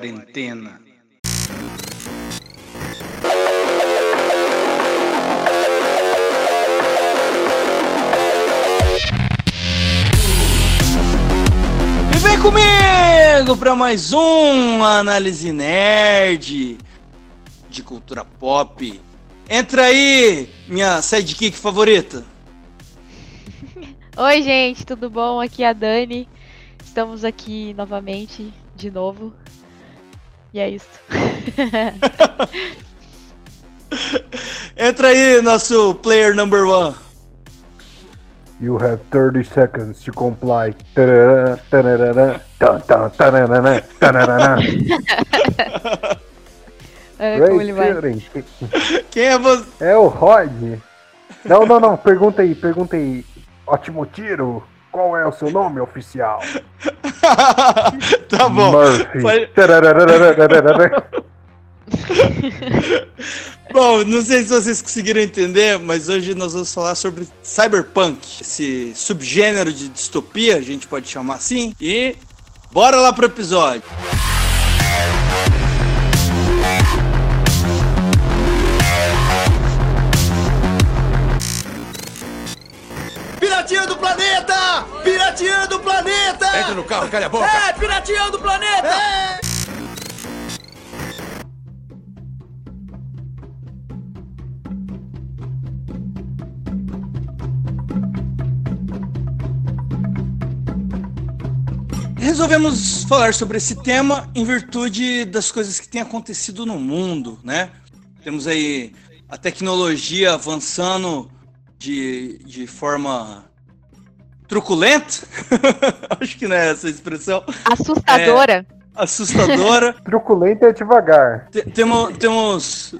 quarentena. E vem comigo para mais um análise nerd de cultura pop. Entra aí, minha sidekick favorita. Oi, gente, tudo bom? Aqui é a Dani. Estamos aqui novamente, de novo. E é isso. Entra aí, nosso player number one. You have 30 seconds to comply. Tarará, tarará, tan, tan, tarará, tarará. É, como ele vai? Quem é você? É o Rod. Não, não, não. Pergunta aí, pergunta aí. Ótimo tiro. Qual é o seu nome oficial? tá bom. Murphy. Pode... Bom, não sei se vocês conseguiram entender, mas hoje nós vamos falar sobre cyberpunk, esse subgênero de distopia, a gente pode chamar assim. E bora lá pro episódio. Música planeta! Piratinha do planeta! Entra no carro, calha a boca. É, piratinha do planeta! É! Resolvemos falar sobre esse tema em virtude das coisas que têm acontecido no mundo, né? Temos aí a tecnologia avançando de, de forma truculenta, acho que não é essa a expressão, Assustadora. assustadora. Truculento é devagar. Te- temos, temos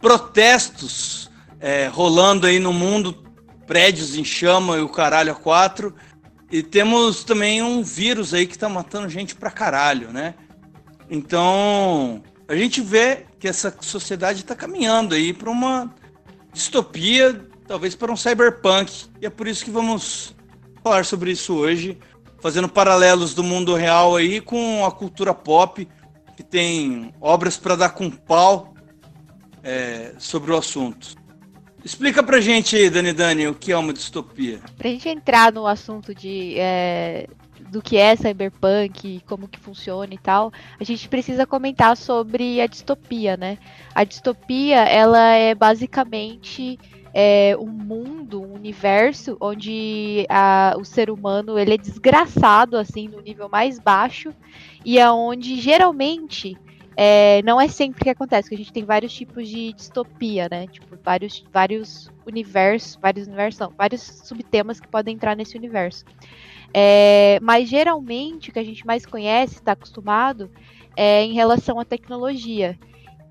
protestos é, rolando aí no mundo, prédios em chama e o caralho a quatro. E temos também um vírus aí que tá matando gente pra caralho, né? Então, a gente vê que essa sociedade tá caminhando aí pra uma distopia, talvez para um cyberpunk. E é por isso que vamos falar sobre isso hoje, fazendo paralelos do mundo real aí com a cultura pop, que tem obras para dar com pau é, sobre o assunto. Explica pra gente aí, Dani Dani, o que é uma distopia. Pra gente entrar no assunto de é, do que é cyberpunk, como que funciona e tal, a gente precisa comentar sobre a distopia, né? A distopia, ela é basicamente é, um mundo, um universo onde a- o ser humano ele é desgraçado assim no nível mais baixo e aonde geralmente é, não é sempre que acontece, que a gente tem vários tipos de distopia, né? Tipo, vários, vários universos, vários universos, não, vários subtemas que podem entrar nesse universo. É, mas geralmente o que a gente mais conhece, está acostumado, é em relação à tecnologia.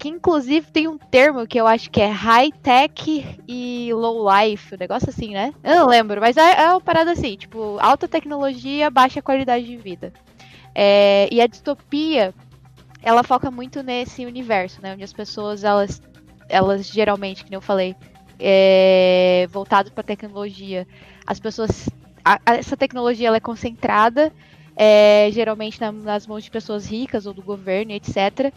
Que inclusive tem um termo que eu acho que é high-tech e low-life, um negócio assim, né? Eu não lembro, mas é, é uma parada assim, tipo, alta tecnologia, baixa qualidade de vida. É, e a distopia, ela foca muito nesse universo, né? Onde as pessoas, elas, elas geralmente, que eu falei, é, voltado para tecnologia, as pessoas, a- essa tecnologia ela é concentrada, é, geralmente na- nas mãos de pessoas ricas ou do governo, etc.,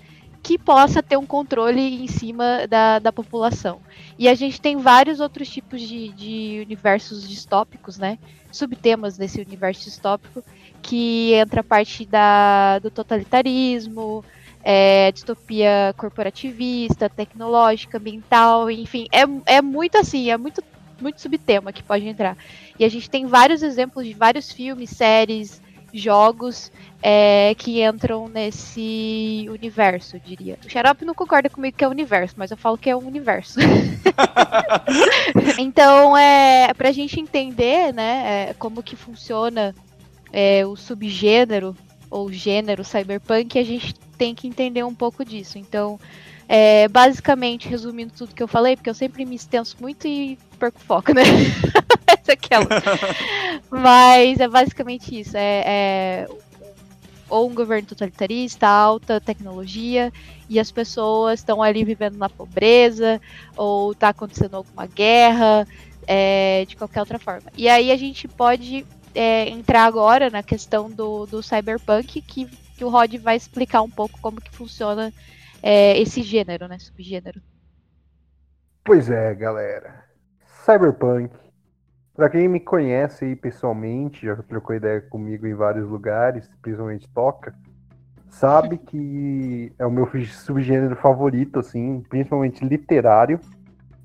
que possa ter um controle em cima da, da população. E a gente tem vários outros tipos de, de universos distópicos, né? Subtemas desse universo distópico, que entra a parte da, do totalitarismo, é, distopia corporativista, tecnológica, ambiental, enfim, é, é muito assim, é muito, muito subtema que pode entrar. E a gente tem vários exemplos de vários filmes, séries, jogos é, que entram nesse universo, eu diria. O Xarope não concorda comigo que é universo, mas eu falo que é um universo. então, é, pra gente entender, né, é, como que funciona é, o subgênero ou gênero cyberpunk, a gente tem que entender um pouco disso. Então, é, basicamente, resumindo tudo que eu falei, porque eu sempre me extenso muito e perco foco, né? Essa é aquela. Mas é basicamente isso. É, é ou um governo totalitarista, alta tecnologia, e as pessoas estão ali vivendo na pobreza, ou está acontecendo alguma guerra, é, de qualquer outra forma. E aí a gente pode é, entrar agora na questão do, do cyberpunk, que que o Rod vai explicar um pouco como que funciona é, esse gênero, né? Subgênero. Pois é, galera. Cyberpunk. Pra quem me conhece aí pessoalmente, já trocou ideia comigo em vários lugares, principalmente toca, sabe que é o meu subgênero favorito, assim, principalmente literário,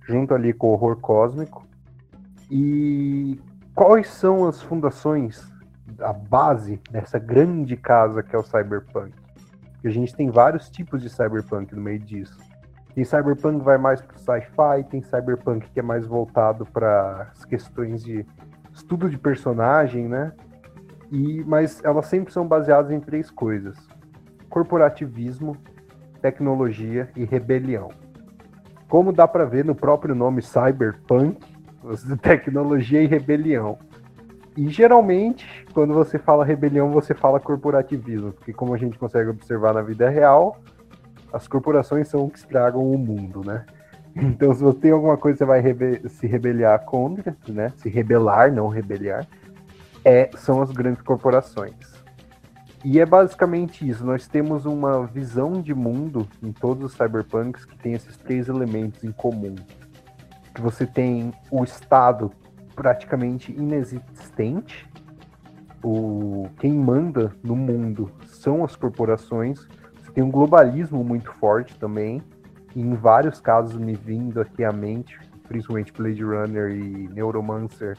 junto ali com o horror cósmico. E quais são as fundações, a base dessa grande casa que é o cyberpunk? a gente tem vários tipos de cyberpunk no meio disso. Tem cyberpunk vai mais para sci-fi, tem cyberpunk que é mais voltado para as questões de estudo de personagem, né? E, mas elas sempre são baseadas em três coisas: corporativismo, tecnologia e rebelião. Como dá para ver no próprio nome cyberpunk, tecnologia e rebelião. E geralmente, quando você fala rebelião, você fala corporativismo, porque como a gente consegue observar na vida real, as corporações são que estragam o mundo, né? Então, se você tem alguma coisa que você vai rebe se rebeliar contra, né? Se rebelar, não rebeliar, é, são as grandes corporações. E é basicamente isso. Nós temos uma visão de mundo em todos os cyberpunks que tem esses três elementos em comum. Que você tem o Estado praticamente inexistente. O, quem manda no mundo são as corporações. Tem um globalismo muito forte também. Em vários casos me vindo aqui à mente, principalmente Blade Runner e Neuromancer,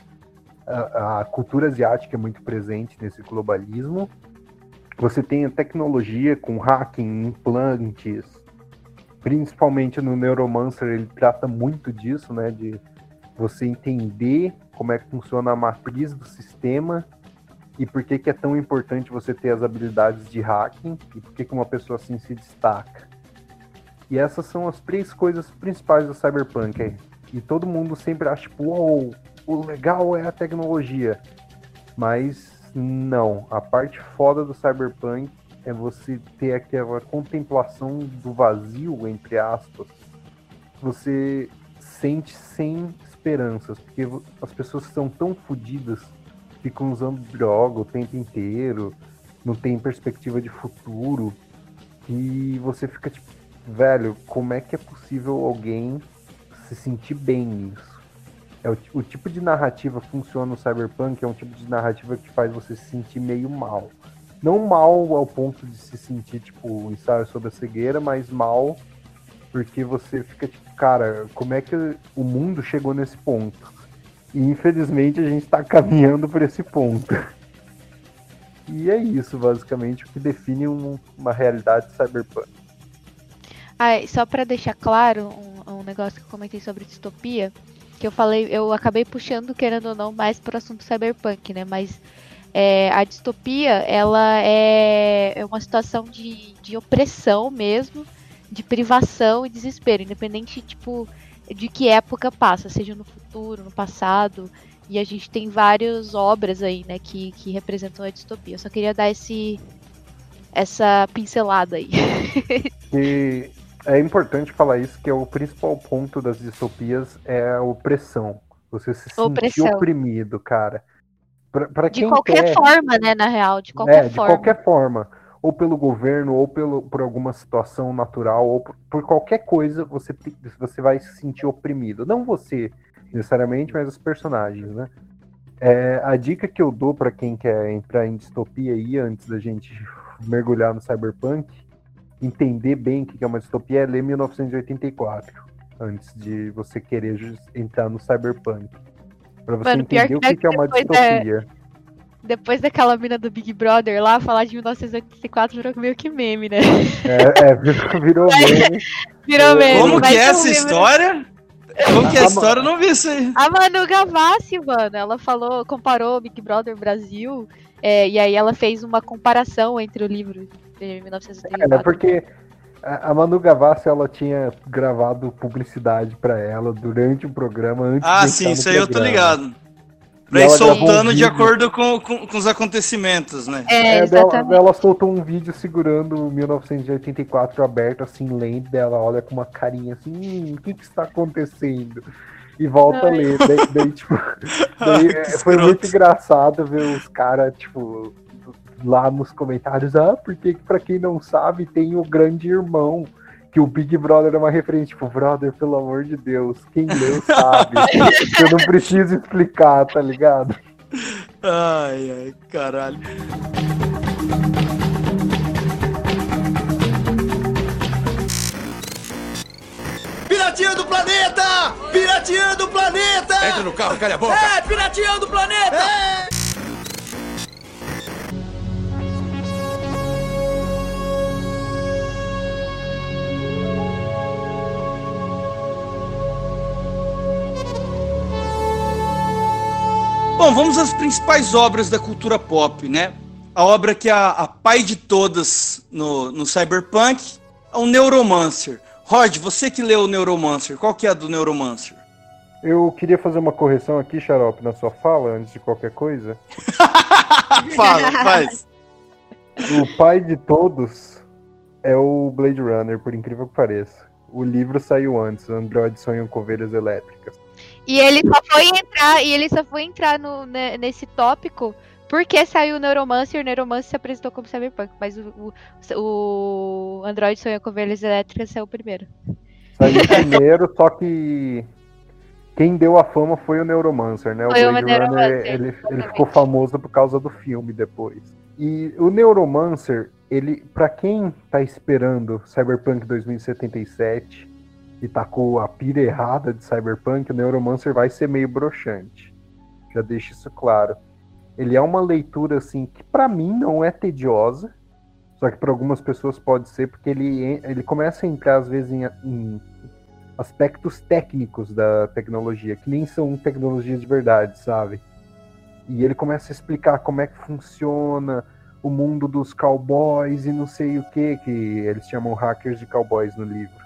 a, a cultura asiática é muito presente nesse globalismo. Você tem a tecnologia com hacking, implantes, principalmente no Neuromancer ele trata muito disso, né, de você entender como é que funciona a matriz do sistema e por que, que é tão importante você ter as habilidades de hacking e por que, que uma pessoa assim se destaca. E essas são as três coisas principais do Cyberpunk. E todo mundo sempre acha, tipo, wow, o legal é a tecnologia. Mas não, a parte foda do Cyberpunk é você ter aquela contemplação do vazio, entre aspas. Você sente sem esperanças, porque as pessoas são tão fodidas, ficam usando droga o tempo inteiro, não tem perspectiva de futuro, e você fica tipo, velho, como é que é possível alguém se sentir bem nisso? É o, o tipo de narrativa que funciona no Cyberpunk é um tipo de narrativa que faz você se sentir meio mal. Não mal ao ponto de se sentir, tipo, ensaio sobre a cegueira, mas mal porque você fica tipo, cara, como é que o mundo chegou nesse ponto? E infelizmente a gente está caminhando por esse ponto. E é isso, basicamente, o que define um, uma realidade cyberpunk. Ah, só para deixar claro um, um, negócio que eu comentei sobre distopia, que eu falei, eu acabei puxando, querendo ou não, mais para o assunto cyberpunk, né? Mas é, a distopia, ela é, é uma situação de, de opressão mesmo, de privação e desespero, independente, tipo, de que época passa, seja no futuro, no passado. E a gente tem várias obras aí, né, que, que representam a distopia. Eu só queria dar esse essa pincelada aí. e é importante falar isso, que é o principal ponto das distopias é a opressão. Você se sentir oprimido, cara. Pra, pra de qualquer quer... forma, né, na real, de qualquer é, forma. De qualquer forma ou pelo governo, ou pelo, por alguma situação natural, ou por, por qualquer coisa, você, você vai se sentir oprimido. Não você, necessariamente, mas os personagens, né? É, a dica que eu dou para quem quer entrar em distopia aí, antes da gente mergulhar no cyberpunk, entender bem o que é uma distopia, é ler 1984, antes de você querer entrar no cyberpunk. Para você Mano, entender o que é uma distopia. É depois daquela mina do Big Brother lá, falar de 1984 virou meio que meme, né? É, é virou, virou meme. virou meme. Como que é essa história? Como que é a história? Eu não vi isso aí. A Manu Gavassi, mano, ela falou, comparou Big Brother Brasil, é, e aí ela fez uma comparação entre o livro de 1984. É, porque a Manu Gavassi, ela tinha gravado publicidade para ela durante o programa antes Ah, sim, isso aí eu tô ligado. Pra ir soltando um de acordo com, com, com, os acontecimentos, né? É, é ela, ela, soltou um vídeo segurando 1984 aberto, assim, lendo dela, olha com uma carinha assim, hum, o que que está acontecendo? E volta Ai. a ler. Daí, daí tipo, daí, é, foi muito engraçado ver os caras, tipo, lá nos comentários, ah, porque pra quem não sabe, tem o grande irmão. Que o Big Brother é uma referência, tipo, brother, pelo amor de Deus, quem leu sabe. Eu não preciso explicar, tá ligado? Ai, ai, caralho. Piratinha do planeta! Piratinha do planeta! Entra no carro, calha a boca! É, piratinha do planeta! É. Bom, vamos às principais obras da cultura pop, né? A obra que é a, a pai de todas no, no Cyberpunk é o Neuromancer. Rod, você que leu o Neuromancer, qual que é a do Neuromancer? Eu queria fazer uma correção aqui, Xarope, na sua fala, antes de qualquer coisa. Fala, faz. O pai de todos é o Blade Runner, por incrível que pareça. O livro saiu antes, Android Sonham com Ovelhas Elétricas. E ele só foi entrar, e ele só foi entrar no, né, nesse tópico porque saiu o Neuromancer e o Neuromancer se apresentou como Cyberpunk, mas o, o, o Android Sonha com Ovelhas Elétricas saiu primeiro. Saiu primeiro, só que quem deu a fama foi o Neuromancer, né? O Foi o Blade Neuromancer, Runner, ele, ele ficou famoso por causa do filme depois. E o Neuromancer, ele, para quem tá esperando Cyberpunk 2077 e tá com a pira errada de Cyberpunk, o Neuromancer vai ser meio broxante. Já deixo isso claro. Ele é uma leitura assim que pra mim não é tediosa, só que para algumas pessoas pode ser porque ele, ele começa a entrar às vezes em, em aspectos técnicos da tecnologia, que nem são tecnologias de verdade, sabe? E ele começa a explicar como é que funciona o mundo dos cowboys e não sei o que, que eles chamam hackers de cowboys no livro.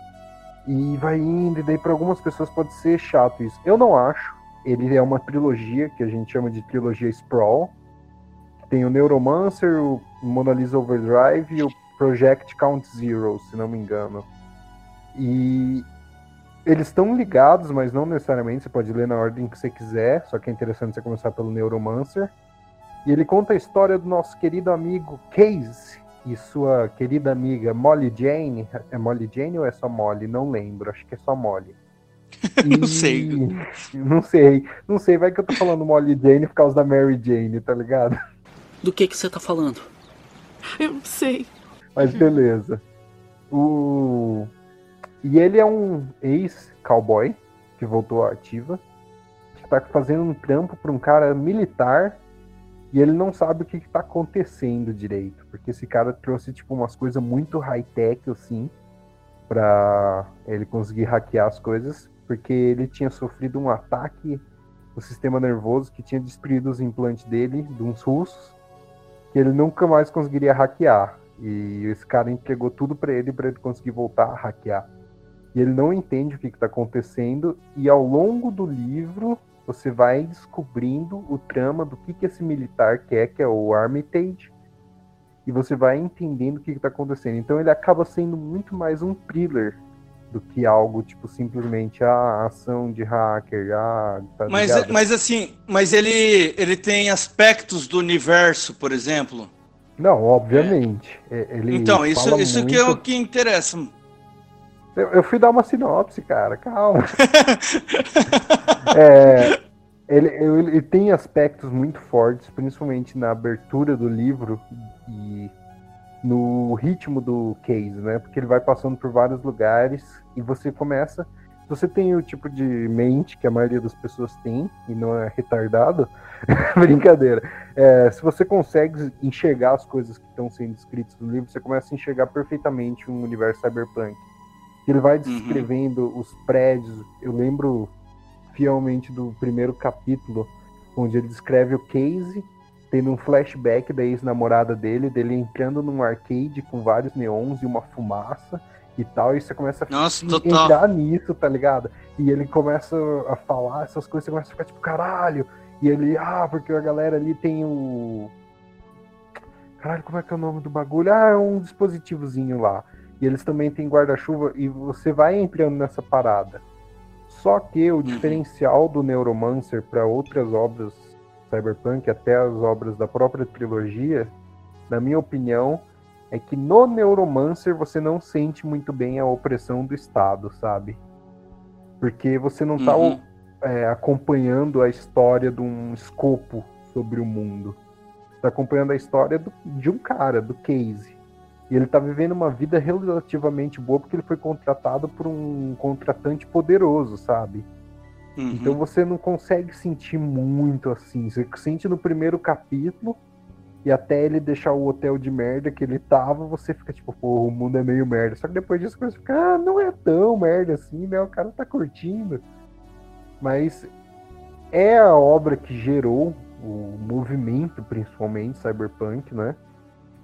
E vai indo, e daí para algumas pessoas pode ser chato isso. Eu não acho. Ele é uma trilogia que a gente chama de trilogia Sprawl. Tem o Neuromancer, o Mona Lisa Overdrive e o Project Count Zero, se não me engano. E eles estão ligados, mas não necessariamente. Você pode ler na ordem que você quiser, só que é interessante você começar pelo Neuromancer. E ele conta a história do nosso querido amigo Case e sua querida amiga Molly Jane. É Molly Jane ou é só Molly? Não lembro, acho que é só Molly. Não E- sei. Não sei. Não sei, vai que eu tô falando Molly Jane por causa da Mary Jane, tá ligado? Do que que você tá falando? Eu não sei. Mas beleza. O... E ele é um ex-cowboy que voltou à ativa, que tá fazendo um trampo pra um cara militar e ele não sabe o que, que tá acontecendo direito, porque esse cara trouxe tipo umas coisas muito high-tech assim pra ele conseguir hackear as coisas, porque ele tinha sofrido um ataque no sistema nervoso que tinha destruído os implantes dele, de uns russos, que ele nunca mais conseguiria hackear. E esse cara entregou tudo pra ele para ele conseguir voltar a hackear. E ele não entende o que está acontecendo e ao longo do livro você vai descobrindo o trama do que, que esse militar quer, que é o Armitage, e você vai entendendo o que está acontecendo. Então ele acaba sendo muito mais um thriller do que algo tipo simplesmente a ação de hacker, ah, tá Mas, ligado? mas assim, mas ele, ele tem aspectos do universo, por exemplo. Não, obviamente. É, Ele então, isso, isso que é o muito- que interessa. Eu, eu fui dar uma sinopse, cara, calma. É, ele, ele tem aspectos muito fortes, principalmente na abertura do livro e no ritmo do case, né? Porque ele vai passando por vários lugares e você começa. Se você tem o tipo de mente que a maioria das pessoas tem e não é retardado, brincadeira. É, se você consegue enxergar as coisas que estão sendo escritas no livro, você começa a enxergar perfeitamente um universo cyberpunk. Ele vai descrevendo os prédios. Eu lembro fielmente do primeiro capítulo, onde ele descreve o Casey tendo um flashback da ex-namorada dele, dele entrando num arcade com vários neons e uma fumaça e tal, e você começa a Nossa, entrar nisso, tá ligado? E ele começa a falar essas coisas, você começa a ficar tipo, caralho! E ele, ah, porque a galera ali tem o. Caralho, como é que é o nome do bagulho? Ah, é um dispositivozinho lá. E eles também têm guarda-chuva e você vai entrando nessa parada. Só que o diferencial do Neuromancer para outras obras cyberpunk, até as obras da própria trilogia, na minha opinião, é que no Neuromancer você não sente muito bem a opressão do Estado, sabe? Porque você não tá Uhum. é, acompanhando a história de um escopo sobre o mundo. Você tá acompanhando a história do- de um cara, do Casey. E ele tá vivendo uma vida relativamente boa porque ele foi contratado por um contratante poderoso, sabe? Uhum. Então você não consegue sentir muito assim. Você sente no primeiro capítulo e até ele deixar o hotel de merda que ele tava, você fica tipo, pô, o mundo é meio merda. Só que depois disso você fica, ah, não é tão merda assim, né? O cara tá curtindo. Mas é a obra que gerou o movimento, principalmente, cyberpunk, né?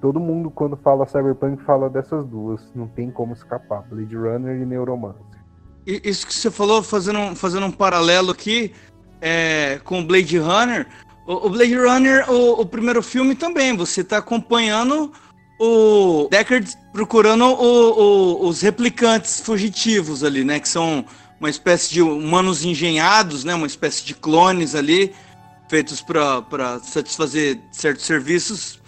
Todo mundo, quando fala cyberpunk, fala dessas duas. Não tem como escapar. Blade Runner e Neuromancer. Isso que você falou, fazendo um, fazendo um paralelo aqui é, com Blade Runner. O, o Blade Runner, o, o primeiro filme também, você está acompanhando o Deckard procurando o- os replicantes fugitivos ali, né? Que são uma espécie de humanos engenhados, né? Uma espécie de clones ali, feitos para satisfazer certos serviços.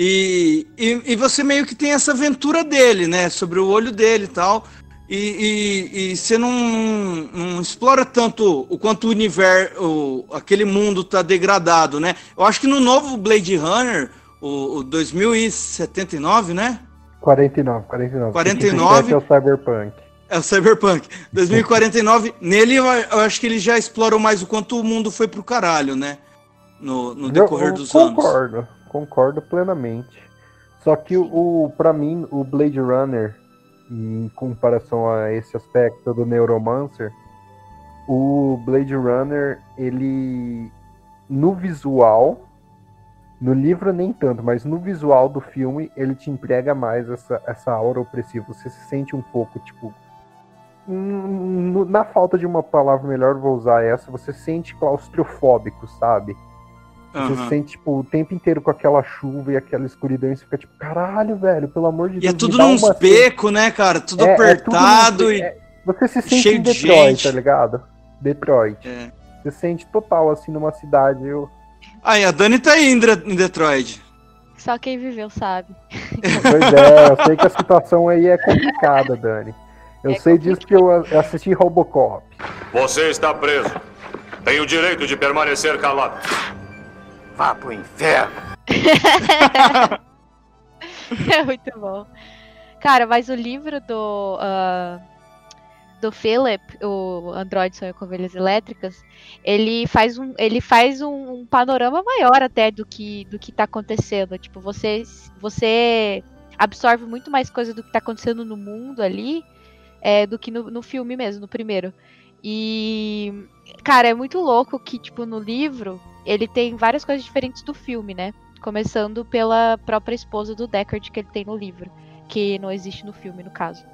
E, e, e você meio que tem essa aventura dele, né? Sobre o olho dele e tal. E, e, e você não, não explora tanto o quanto o universo, aquele mundo tá degradado, né? Eu acho que no novo Blade Runner, o, o 2079, né? 49, 49. 49. é o Cyberpunk. É o Cyberpunk. 2049, nele eu, eu acho que ele já explorou mais o quanto o mundo foi pro caralho, né? No, no decorrer Eu dos anos. concordo, concordo plenamente. Só que o, o para mim, o Blade Runner, em comparação a esse aspecto do Neuromancer, o Blade Runner, ele no visual, no livro nem tanto, mas no visual do filme, ele te emprega mais essa, essa aura opressiva. Você se sente um pouco, tipo. Na falta de uma palavra melhor, vou usar essa, você se sente claustrofóbico, sabe? Você Aham. se sente, tipo, o tempo inteiro com aquela chuva e aquela escuridão e você fica tipo, caralho, velho, pelo amor de E Deus. é me tudo nos uma- becos, né, cara? Tudo É, é tudo apertado e. é- Você se sente cheio em de Detroit, gente. tá ligado? Detroit. É. Você sente total, assim, numa cidade. Eu... Aí, a Dani tá aí em Detroit. Só quem viveu sabe. Pois é, eu sei que a situação aí é complicada, Dani. Eu É sei disso porque eu assisti Robocop. Você está preso. Tem o direito de permanecer calado. Vá pro inferno. É muito bom. Cara, mas o livro do. ah, do Philip, o Android Sonho com Ovelhas Elétricas, ele faz um, ele faz um, um panorama maior até do que, do que tá acontecendo. Tipo, você, você absorve muito mais coisa do que tá acontecendo no mundo ali é, do que no, no filme mesmo, no primeiro. E, cara, é muito louco que, tipo, no livro, ele tem várias coisas diferentes do filme, né? Começando pela própria esposa do Deckard que ele tem no livro, que não existe no filme, no caso.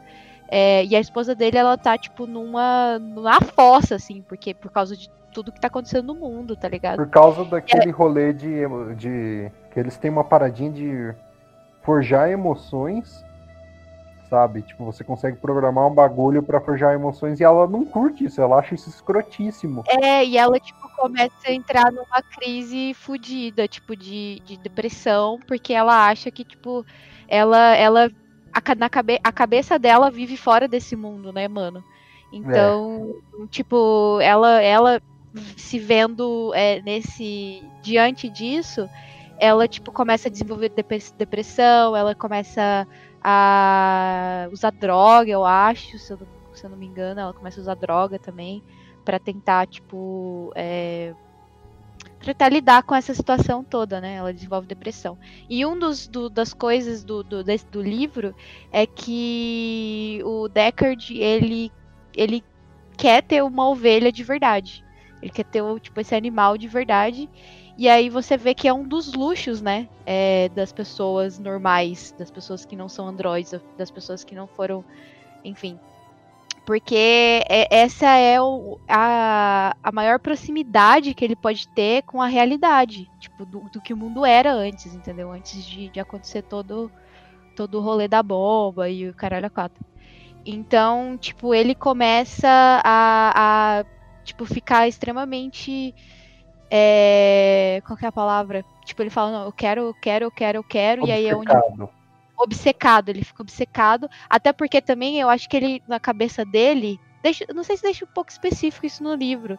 É, e a esposa dele, ela tá, tipo, numa, numa fossa, assim, porque por causa de tudo que tá acontecendo no mundo, tá ligado? Por causa daquele rolê de, de. que eles têm uma paradinha de forjar emoções, sabe? Tipo, você consegue programar um bagulho pra forjar emoções e ela não curte isso, ela acha isso escrotíssimo. É, e ela, tipo, começa a entrar numa crise fodida, tipo, de, de depressão, porque ela acha que, tipo, ela, ela a, na cabe, a cabeça dela vive fora desse mundo, né, mano? Então, tipo, ela, ela se vendo é, nesse. diante disso, ela, tipo, começa a desenvolver depressão, ela começa a usar droga, eu acho, se eu, não- se eu não me engano, ela começa a usar droga também pra tentar, tipo, é, tentar lidar com essa situação toda, né? Ela desenvolve depressão. E um dos do- das coisas do, do, desse- do livro é que o Deckard, ele, ele quer ter uma ovelha de verdade. Ele quer ter, tipo, esse animal de verdade. E aí você vê que é um dos luxos, né? é, das pessoas normais, das pessoas que não são androides, das pessoas que não foram, enfim, porque é- essa é o- a, a maior proximidade que ele pode ter com a realidade, tipo, do, do que o mundo era antes, entendeu? Antes de, de acontecer todo, todo o rolê da bomba e o caralho a quatro. Então, tipo, ele começa a, a tipo, ficar extremamente é, qual que é a palavra? Tipo, ele fala, não, eu quero, eu quero, eu quero, eu quero, e aí é onde Obcecado. obcecado, ele fica obcecado, até porque também eu acho que ele, na cabeça dele, deixa, não sei se deixa um pouco específico isso no livro,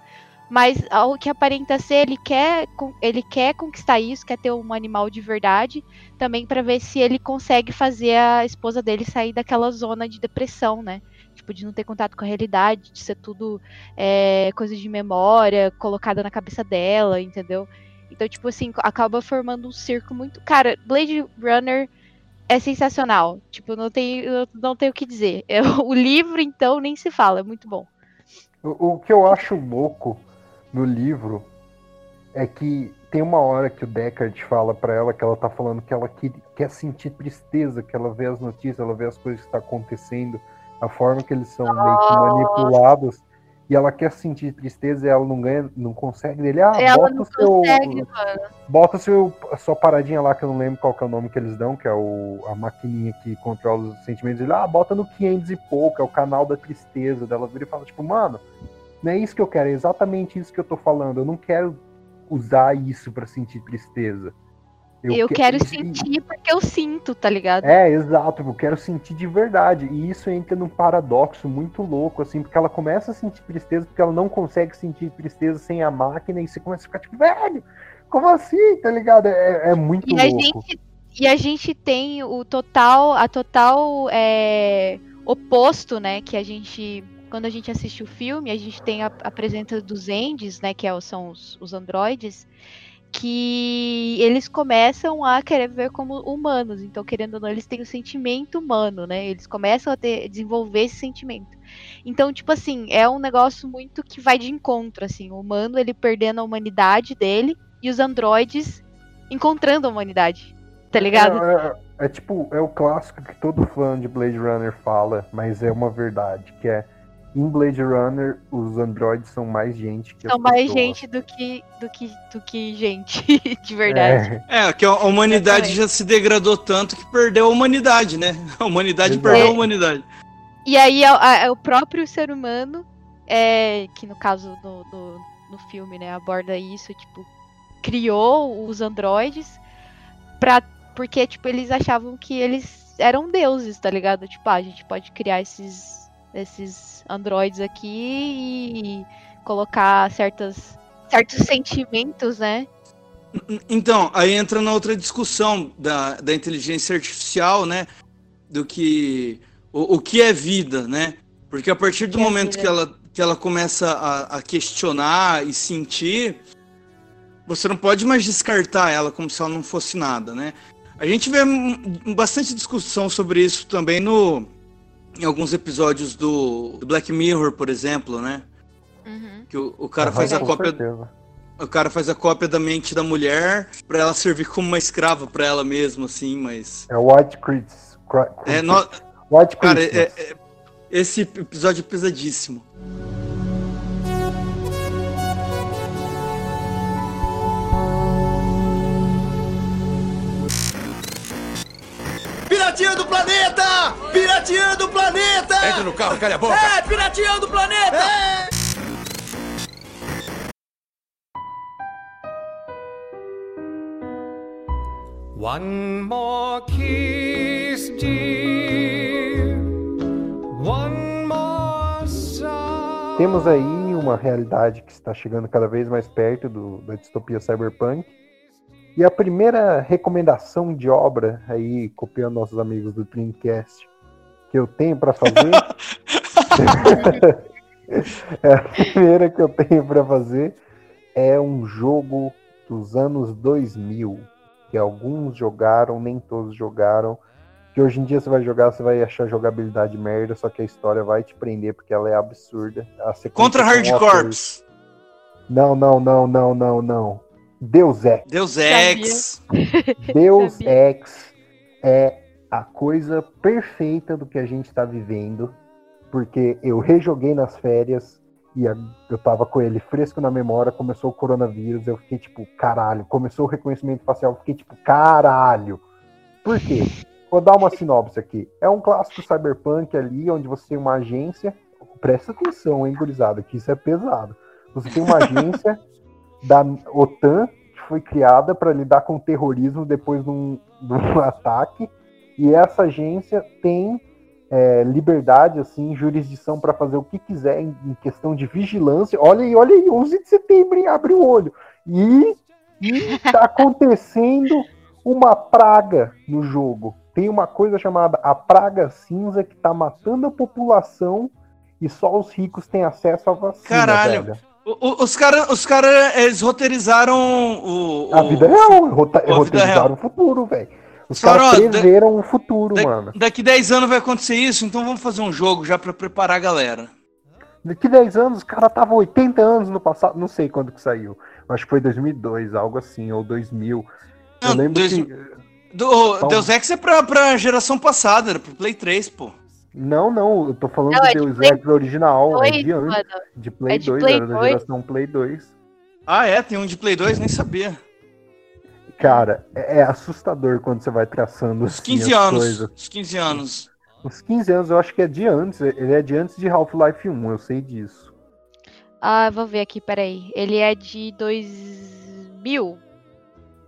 mas ao que aparenta ser, ele quer, ele quer conquistar isso, quer ter um animal de verdade, também pra ver se ele consegue fazer a esposa dele sair daquela zona de depressão, né? Tipo, de não ter contato com a realidade, de ser tudo é, coisa de memória, colocada na cabeça dela, entendeu? Então, tipo assim, acaba formando um circo muito. Cara, Blade Runner é sensacional. Tipo, não tem, não tenho o que dizer. O livro, então, nem se fala, é muito bom. O, o que eu acho louco no livro é que tem uma hora que o Deckard fala pra ela que ela tá falando que ela que- quer sentir tristeza, que ela vê as notícias, ela vê as coisas que estão acontecendo, a forma que eles são meio que manipulados, e ela quer sentir tristeza e ela não ganha, não consegue dele. Ah, Ela bota seu. consegue. Bota seu, a sua paradinha lá, que eu não lembro qual que é o nome que eles dão, que é o, a maquininha que controla os sentimentos. Ele, ah, bota no 500 e pouco, é o canal da tristeza dela. Vira e fala, tipo, mano, não é isso que eu quero, é exatamente isso que eu tô falando. Eu não quero usar isso pra sentir tristeza. Eu, que- quero sentir porque eu sinto, tá ligado? É, exato, eu quero sentir de verdade. E isso entra num paradoxo muito louco, assim, porque ela começa a sentir tristeza porque ela não consegue sentir tristeza sem a máquina, e você começa a ficar tipo, velho, como assim? Tá ligado? É, é muito E a louco. gente, e a gente tem o total, a total é, oposto, né? Que a gente, quando a gente assiste o filme, a gente tem a, a presença dos Endes, né? Que é são os, os androides, que eles começam a querer ver como humanos. Então, querendo ou não, eles têm o sentimento humano, né? Eles começam a ter, desenvolver esse sentimento. Então, tipo assim, é um negócio muito que vai de encontro, assim, o humano ele perdendo a humanidade dele e os androides encontrando a humanidade. Tá ligado? É, é- é tipo, é o clássico que todo fã de Blade Runner fala, mas é uma verdade, que é em Blade Runner os androides são mais gente que São mais pessoas. gente do que, do que, do que gente, de verdade. É, É, que a humanidade Exatamente. já se degradou tanto que perdeu a humanidade, né? A humanidade Exato. perdeu a É. humanidade. E aí a- a- o próprio ser humano, é, que no caso do, do- no filme, né, aborda isso, tipo, criou os androides pra, porque, tipo, eles achavam que eles eram deuses, tá ligado? Tipo, ah, a gente pode criar esses, esses androides aqui e colocar certas, certos sentimentos, né? Então, aí entra na outra discussão da, da inteligência artificial, né? Do que. O, o que é vida, né? Porque a partir do que é momento vida? que ela, que ela começa a, a questionar e sentir, você não pode mais descartar ela como se ela não fosse nada, né? A gente vê bastante discussão sobre isso também no, em alguns episódios do, do Black Mirror, por exemplo, né? Uhum. Que o, o cara aham, faz a cópia certeza. o cara faz a cópia da mente da mulher pra ela servir como uma escrava pra ela mesma, assim, mas. É o White. Cri- É, no- White cara, Christmas. é- é- esse episódio é pesadíssimo. Piratinha do planeta! Piratinha do planeta! Entra no carro, calha a boca! É, piratinha do planeta! One more kiss, dear. One more. Temos aí uma realidade que está chegando cada vez mais perto do- da distopia cyberpunk. E a primeira recomendação de obra, aí copiando nossos amigos do Dreamcast, que eu tenho para fazer. é a primeira que eu tenho para fazer é um jogo dos anos 2000, que alguns jogaram, nem todos jogaram. Que hoje em dia você vai jogar, você vai achar jogabilidade merda, só que a história vai te prender porque ela é absurda. Contra Hard Corps. Não, não, não, não, não, não. Deus Ex. Deus Ex. Deus Sabia. Ex é a coisa perfeita do que a gente está vivendo, porque eu rejoguei nas férias e a- eu tava com ele fresco na memória, começou o coronavírus, eu fiquei tipo, caralho, começou o reconhecimento facial, eu fiquei tipo, caralho. Por quê? Vou dar uma sinopse aqui. É um clássico cyberpunk ali, onde você tem uma agência. Presta atenção, hein, gurizada, que isso é pesado. Você tem uma agência da OTAN, que foi criada para lidar com o terrorismo depois de um, de um ataque. E essa agência tem é, liberdade, assim, jurisdição para fazer o que quiser em, em, questão de vigilância. Olha aí, olha aí, 11 de setembro, hein? abre o olho. E está acontecendo uma praga no jogo. Tem uma coisa chamada a praga cinza que está matando a população e só os ricos têm acesso à vacina. Caralho. Velho. O, os caras, os cara, eles roteirizaram o, o... A vida real, rota, roteirizaram o futuro, velho. Os caras preveram o futuro, da, mano. Daqui 10 anos vai acontecer isso, então vamos fazer um jogo já para preparar a galera. Daqui 10 anos, os caras estavam 80 anos no passado, não sei quando que saiu. Acho que foi 2002, algo assim, ou 2000. Não, Eu lembro dois, que... Do, então... Deus Ex é pra, pra geração passada, era pro Play 3, pô. Não, não, eu tô falando não, do é Deus Play... Ex original, 2, é de antes, de Play, é de 2, Play era 2. da geração Play 2. Ah, é? Tem um de Play 2? Nem sabia. Cara, é, é assustador quando você vai traçando os 15 assim, anos. Coisas. Os 15 anos. Os 15 anos eu acho que é de antes. Ele é de antes de Half-Life 1, eu sei disso. Ah, vou ver aqui, peraí. Ele é de 2000.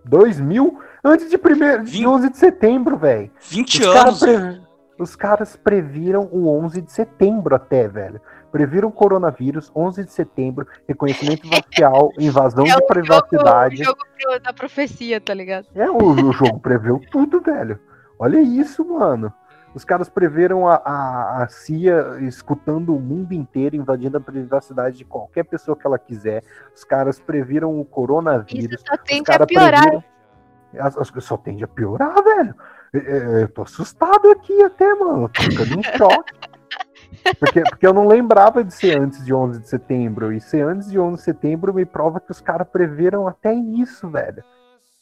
2000? Antes de, primeiro, 20... de 11 de setembro, velho. 20 os anos. Cara Os caras previram o 11 de setembro até, velho previram o coronavírus, 11 de setembro, reconhecimento facial, invasão é de privacidade. Jogo, o jogo da profecia, tá ligado? É, o, o jogo preveu tudo, velho. Olha isso, mano. Os caras preveram a, a, a, CIA escutando o mundo inteiro, invadindo a privacidade de qualquer pessoa que ela quiser. Os caras previram o coronavírus. Isso só tende a piorar. Previram... Só tende a piorar, velho. Eu, eu tô assustado aqui até, mano. Tô ficando em choque. Porque, porque eu não lembrava de ser antes de 11 de setembro. E ser antes de 11 de setembro me prova que os caras preveram até isso, velho.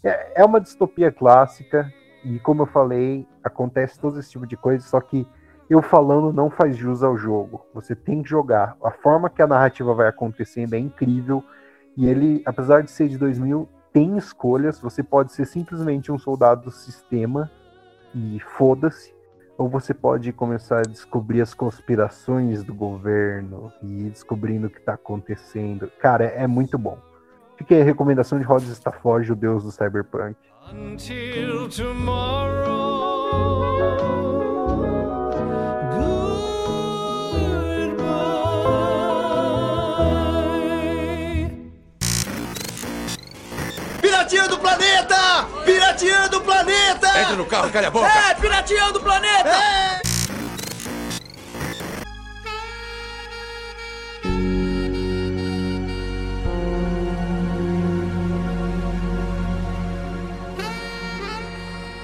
É, é uma distopia clássica. E como eu falei, acontece todo esse tipo de coisa. Só que eu falando não faz jus ao jogo. Você tem que jogar. A forma que a narrativa vai acontecendo é incrível. E ele, apesar de ser de 2000, tem escolhas. Você pode ser simplesmente um soldado do sistema e foda-se ou você pode começar a descobrir as conspirações do governo e ir descobrindo o que está acontecendo. Cara, é, é, muito bom. Fica aí a recomendação de Rhodes Stafford, o deus do cyberpunk. Until tomorrow. Pirateando o planeta! Pirateando o planeta! Entra no carro, calha a boca! É, pirateando o planeta! É.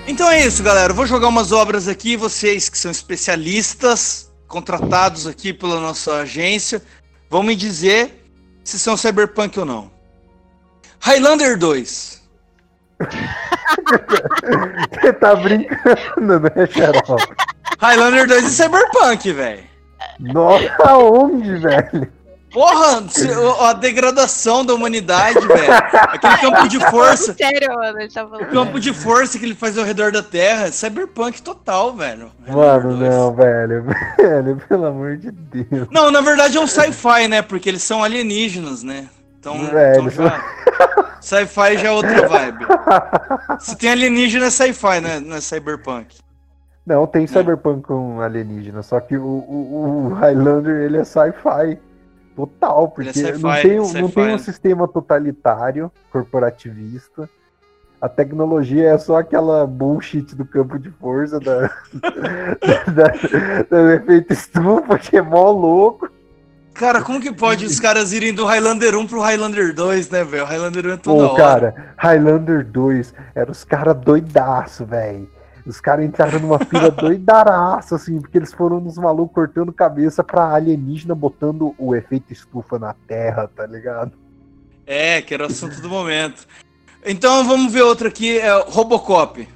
Então é isso, galera. Eu vou jogar umas obras aqui. Vocês que são especialistas, contratados aqui pela nossa agência, vão me dizer se são cyberpunk ou não. Highlander 2. Você tá brincando, né, Xarol? Highlander 2 e Cyberpunk, velho. Nossa, aonde, velho? Porra, a degradação da humanidade, velho. Aquele campo de força. Sério, mano, ele tá falando. O campo de força que ele faz ao redor da Terra. Cyberpunk total, velho. Mano, não, velho. Velho, pelo amor de Deus. Não, na verdade é um sci-fi, né? Porque eles são alienígenas, né? Então, velho, então já... sci-fi já é outra vibe. Se tem alienígena é sci-fi, né? Não é cyberpunk. Não, tem cyberpunk com alienígena, só que o, o, o Highlander ele é sci-fi total, porque é não, tem, não tem um sistema totalitário, corporativista. A tecnologia é só aquela bullshit do campo de força da, da, da, do efeito estufa, que é mó louco. Cara, como que pode os caras irem do Highlander 1 pro Highlander 2, né, velho? Highlander 1 é toda Pô, hora. cara, Highlander 2 era os caras doidaço, velho. Os caras entraram numa fila doidaraço, assim, porque eles foram nos malucos cortando cabeça pra alienígena botando o efeito estufa na Terra, tá ligado? É, que era o assunto do momento. Então vamos ver outra aqui, é Robocop.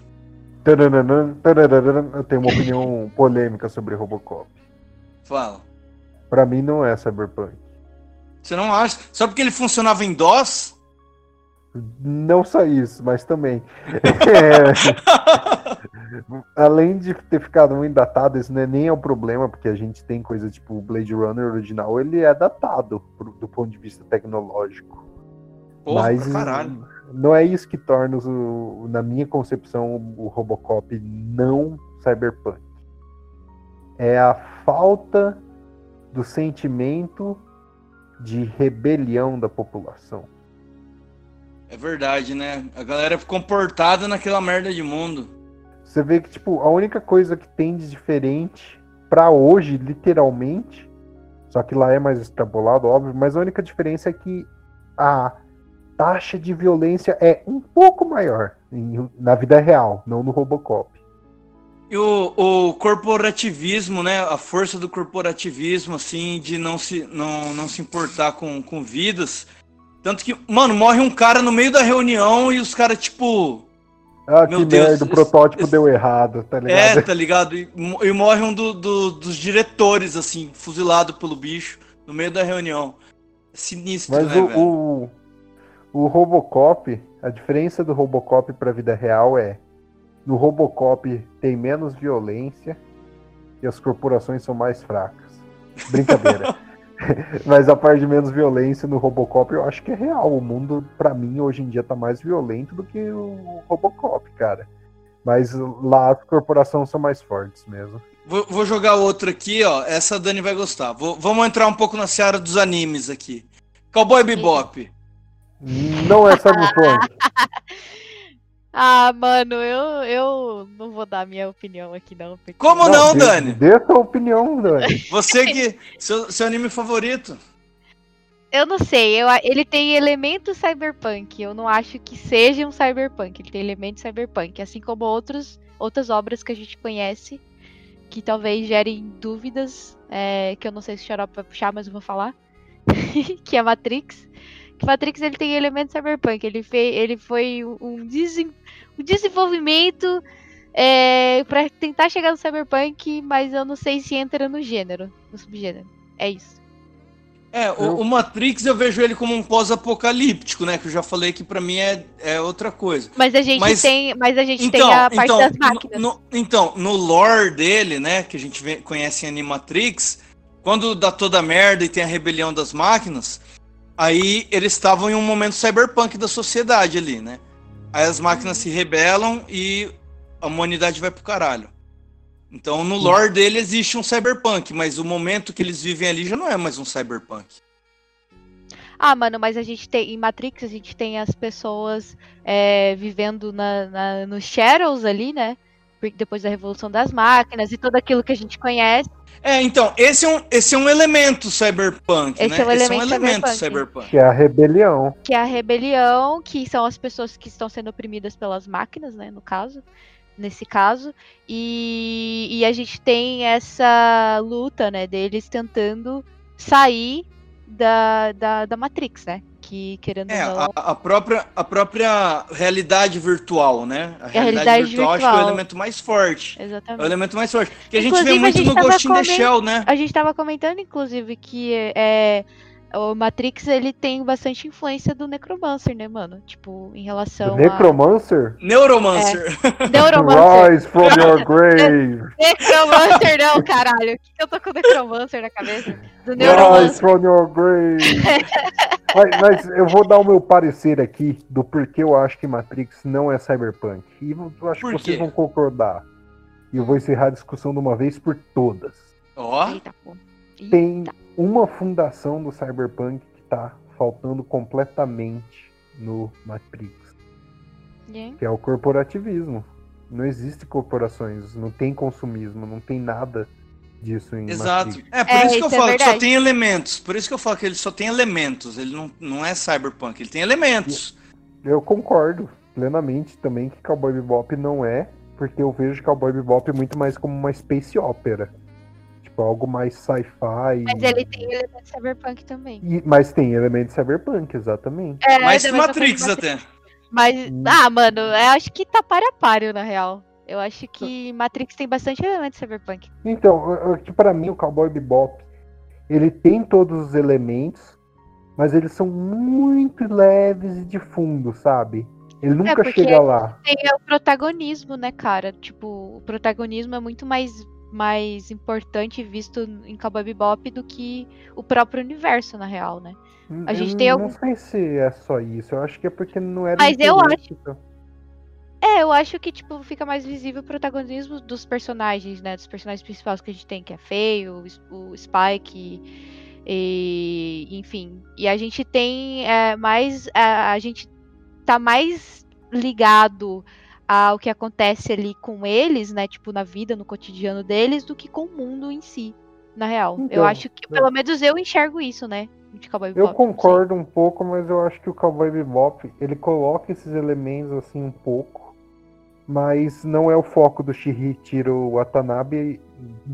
Eu tenho uma opinião polêmica sobre Robocop. Fala. Pra mim não é Cyberpunk. Você não acha? Só porque ele funcionava em DOS? Não só isso, mas também. É... Além de ter ficado muito datado, isso não é nem é um problema, porque a gente tem coisa tipo o Blade Runner original, ele é datado do ponto de vista tecnológico. Porra, Mas caralho. não é isso que torna, o, na minha concepção, o Robocop não cyberpunk. É a falta do sentimento de rebelião da população. É verdade, né? A galera ficou comportada naquela merda de mundo. Você vê que, tipo, a única coisa que tem de diferente pra hoje, literalmente, só que lá é mais extrapolado, óbvio, mas a única diferença é que a taxa de violência é um pouco maior em- na vida real, não no Robocop. E o, o corporativismo, né? A força do corporativismo, assim, de não se, não, não se importar com, com vidas. Tanto que, mano, morre um cara no meio da reunião e os caras, tipo. Ah, Meu que Deus, merda, o protótipo esse- deu errado, tá É, ligado? tá ligado? E, e morre um do- do- dos diretores, assim, fuzilado pelo bicho no meio da reunião. É sinistro, Mas né, o, o, o Robocop, a diferença do Robocop pra vida real é no Robocop tem menos violência e as corporações são mais fracas. Brincadeira. Mas a parte de menos violência no Robocop eu acho que é real. O mundo, pra mim, hoje em dia tá mais violento do que o Robocop, cara. Mas lá as corporações são mais fortes mesmo. Vou, vou jogar outra aqui, ó. Essa a Dani vai gostar. Vou- vamos entrar um pouco na seara dos animes aqui. Cowboy Bebop. Não é cyberpunk. Ah, mano, eu, eu não vou dar minha opinião aqui, não. porque- Como não, dê- Dani? Dê sua opinião, Dani. Você que. Seu, seu anime favorito? Eu não sei, eu, ele tem elementos cyberpunk. Eu não acho que seja um cyberpunk. Ele tem elementos cyberpunk, assim como outros, outras obras que a gente conhece, que talvez gerem dúvidas, é, que eu não sei se o Xarope vai puxar, mas eu vou falar. que é Matrix. Que Matrix ele tem elementos cyberpunk. Ele, fez, ele foi um, um desen- um desenvolvimento é, para tentar chegar no cyberpunk, mas eu não sei se entra no gênero, no subgênero. É isso. É, o, o Matrix eu vejo ele como um pós-apocalíptico, né? Que eu já falei que pra mim é, é outra coisa. Mas a gente Mas- tem, mas a gente Então, tem a parte então, das máquinas. no, no- então, no lore dele, né, que a gente vê- conhece em Animatrix, quando dá toda a merda e tem a rebelião das máquinas, aí eles estavam em um momento cyberpunk da sociedade ali, né? Aí as máquinas se rebelam e a humanidade vai pro caralho. Então, no lore dele existe um cyberpunk, mas o momento que eles vivem ali já não é mais um cyberpunk. Ah, mano, mas a gente tem em Matrix a gente tem as pessoas é, vivendo na, na- nos shadows ali, né? Porque Depois da revolução das máquinas e tudo aquilo que a gente conhece. É, então, esse é um, esse é um elemento cyberpunk, Esse né? é um esse é um elemento elemento cyberpunk. cyberpunk. Que é a rebelião. Que é a rebelião, que são as pessoas que estão sendo oprimidas pelas máquinas, né? No caso. Nesse caso. E, e a gente tem essa luta, né? Deles tentando sair da, da, da Matrix, né? Que querendo É, não. a, a própria, a própria realidade virtual, né? A realidade, realidade virtual, acho que é virtual. o elemento mais forte. É o Exatamente. elemento mais forte. Que a gente vê Inclusive, a muito gente no Ghost in the Shell, né? A gente tava comentando, inclusive, que é, o Matrix ele tem bastante influência do Necromancer, né, mano? Tipo, em relação Necromancer? Neuromancer. a Neuromancer. Rise from your grave. Necromancer não, caralho. O que eu tô com Necromancer na cabeça? Do Rise Neuromancer. from your grave. mas, mas eu vou dar o meu parecer aqui do porquê eu acho que Matrix não é cyberpunk. E eu acho Por que quê? vocês vão concordar. E eu vou encerrar a discussão de uma vez por todas. Ó, Eita, pô. Eita. Tem uma fundação do cyberpunk que tá faltando completamente no Matrix. Que é o corporativismo. Não existe corporações, não tem consumismo, não tem nada disso em exato. Matrix. É, por É, isso que eu é falo que só verdade. tem elementos. Por isso que eu falo que ele só tem elementos. Ele não, não é cyberpunk, ele tem elementos. Eu concordo plenamente também que Cowboy Bebop não é, porque eu vejo Cowboy Bebop muito mais como uma space opera. Tipo, algo mais sci-fi. Mas ele tem elemento cyberpunk também. e- Mas tem elementos cyberpunk, exatamente. É, Mais que Matrix até. Mas, Hum. ah, mano, eu acho que tá páreo a páreo, na real. Eu acho que Matrix tem bastante elemento cyberpunk. Então, que pra mim o Cowboy Bebop, ele tem todos os elementos, mas eles são muito leves e de fundo, sabe? Ele nunca É, chega lá. tem o protagonismo, né, cara? Tipo, o protagonismo é muito mais, mais importante visto em Cowboy Bebop do que o próprio universo, na real, né? A gente eu tem não algum- sei se é só isso. Eu acho que é porque não era. Mas eu então. É, eu acho que, tipo, fica mais visível o protagonismo dos personagens, né? Dos personagens principais que a gente tem, que é Feio, o Spike, e, enfim. E a gente tem é, mais. A, a gente tá mais ligado ao que acontece ali com eles, né? Tipo, na vida, no cotidiano deles, do que com o mundo em si, na real. eu Então, acho que, pelo menos eu enxergo isso, né? De Cowboy Eu Bebop, sei. concordo um pouco, mas eu acho que o Cowboy Bebop ele coloca esses elementos assim um pouco, mas não é o foco do Shihiro Watanabe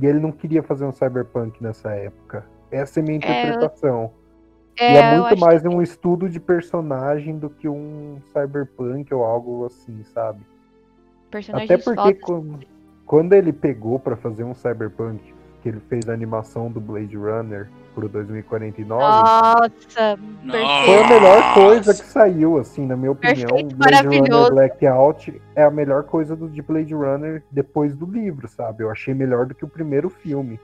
e ele não queria fazer um cyberpunk nessa época. Essa é a minha É, eu- interpretação. É, e é eu muito mais um estudo de personagem do que um cyberpunk ou algo assim, sabe? Personagens Até porque quando, quando ele pegou pra fazer um cyberpunk, que ele fez a animação do Blade Runner pro 2049, Nossa, foi a melhor coisa que saiu, assim, na minha opinião. Perfeito, o Blade Runner. Blackout é a melhor coisa do, de Blade Runner depois do livro, sabe? Eu achei melhor do que o primeiro filme.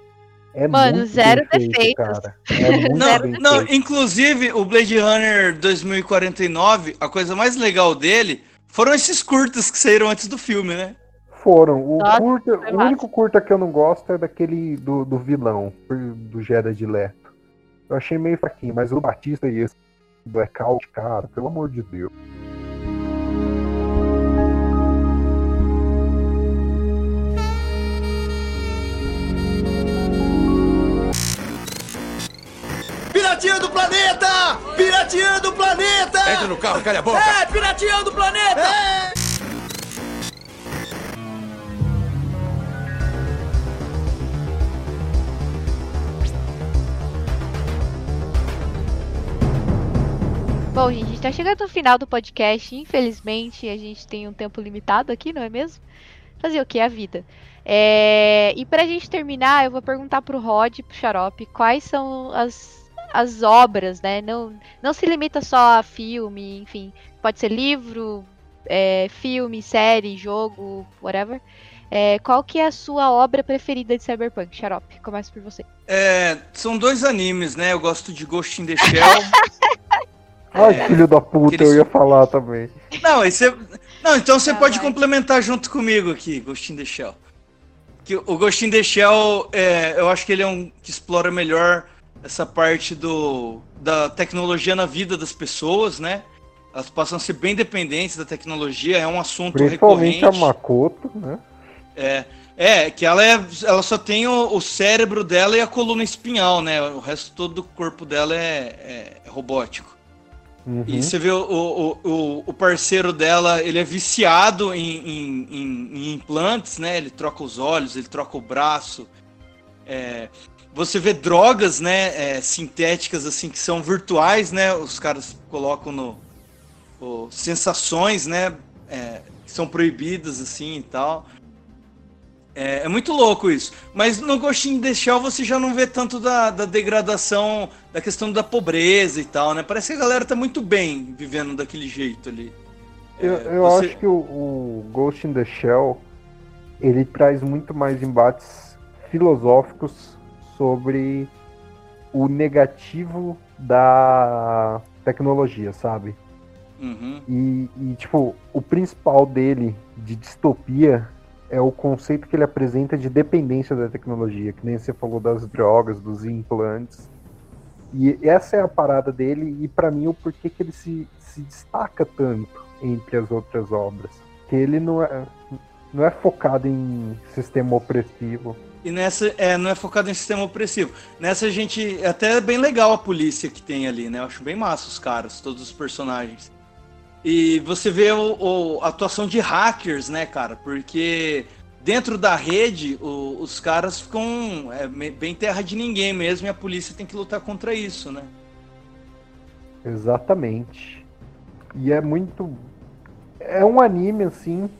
É Mano, muito zero bem feito, defeitos. cara. É muito Não, não, inclusive o Blade Runner 2049, a coisa mais legal dele foram esses curtas que saíram antes do filme, né? Foram. O, Nossa, curta, o único curta que eu não gosto é daquele do, do vilão, do Jared Leto. Eu achei meio fraquinho, mas o Batista e esse Blackout, cara, pelo amor de Deus. Piratinha do planeta! Piratinha do planeta! Entra no carro, calha a boca! É, piratinha do planeta! É! Bom, gente, a gente tá chegando no final do podcast. Infelizmente, a gente tem um tempo limitado aqui, não é mesmo? Fazer o que? A vida. É... E pra gente terminar, eu vou perguntar pro Rod e pro Xarope quais são as, as obras, né? Não, não se limita só a filme, enfim. Pode ser livro, é, filme, série, jogo, whatever. É, qual que é a sua obra preferida de Cyberpunk, Xarope? Começa por você. É, são dois animes, né? Eu gosto de Ghost in the Shell. Ai, É, filho da puta, aqueles- eu ia falar também. Não, aí você. Não, então você Tá, pode vai. complementar junto comigo aqui, Ghost in the Shell. Que o Ghost in the Shell, é, eu acho que ele é um que explora melhor essa parte do, da tecnologia na vida das pessoas, né? Elas passam a ser bem dependentes da tecnologia, é um assunto Principalmente recorrente. a Makoto, né? É, é, que ela, é, ela só tem o, o cérebro dela e a coluna espinhal, né? O resto todo do corpo dela é, é robótico. Uhum. E você vê o, o, o, o parceiro dela, ele é viciado em, em, em- em implantes, né? Ele troca os olhos, ele troca o braço. É, você vê drogas, né? é, sintéticas, assim, que são virtuais, né? Os caras colocam no... sensações, né? é, que são proibidas, assim, e tal. É, é muito louco isso. Mas no Ghost in the Shell você já não vê tanto da, da degradação, da questão da pobreza e tal, né? Parece que a galera tá muito bem vivendo daquele jeito ali. Eu, É, eu você- acho que o, o Ghost in the Shell ele traz muito mais embates filosóficos sobre o negativo da tecnologia, sabe? Uhum. E, e, tipo, o principal dele de distopia é o conceito que ele apresenta de dependência da tecnologia, que nem você falou das drogas, dos implantes. E essa é a parada dele, e pra mim o porquê que ele se, se destaca tanto entre as outras obras. Que ele não é, não é focado em sistema opressivo. E nessa, é, não é focado em sistema opressivo. Nessa a gente, é até bem legal a polícia que tem ali, né? Eu acho bem massa os caras, todos os personagens. E você vê o, o- a atuação de hackers, né, cara? Porque dentro da rede, o- os caras ficam é, bem terra de ninguém mesmo e a polícia tem que lutar contra isso, né? Exatamente. E é muito. É um anime, assim,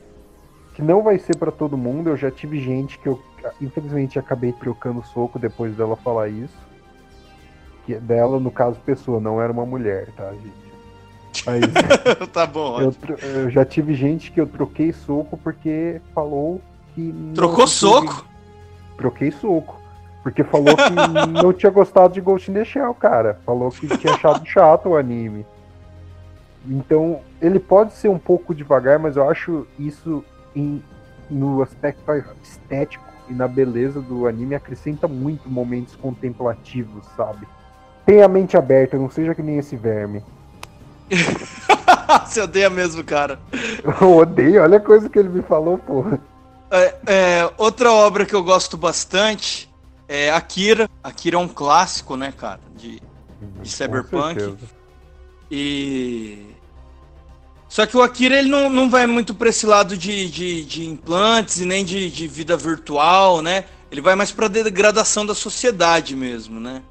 que não vai ser pra todo mundo. Eu já tive gente que eu, infelizmente, acabei trocando soco depois dela falar isso. Que dela, no caso, pessoa, não era uma mulher, tá, gente? Mas tá bom. eu, eu já tive gente que eu troquei soco porque falou que. Trocou soco? Troquei soco. Porque falou que não tinha gostado de Ghost in the Shell, cara. Falou que tinha achado chato o anime. Então, ele pode ser um pouco devagar, mas eu acho isso em, no aspecto estético e na beleza do anime acrescenta muito momentos contemplativos, sabe? Tenha a mente aberta, não seja que nem esse verme. Você odeia mesmo, cara. Eu odeio, olha a coisa que ele me falou, porra. É, é, outra obra que eu gosto bastante é Akira. Akira é um clássico, né, cara, de, de cyberpunk. E. Só que o Akira ele não, não vai muito pra esse lado de, de, de implantes e nem de, de vida virtual, né? Ele vai mais pra degradação da sociedade mesmo, né?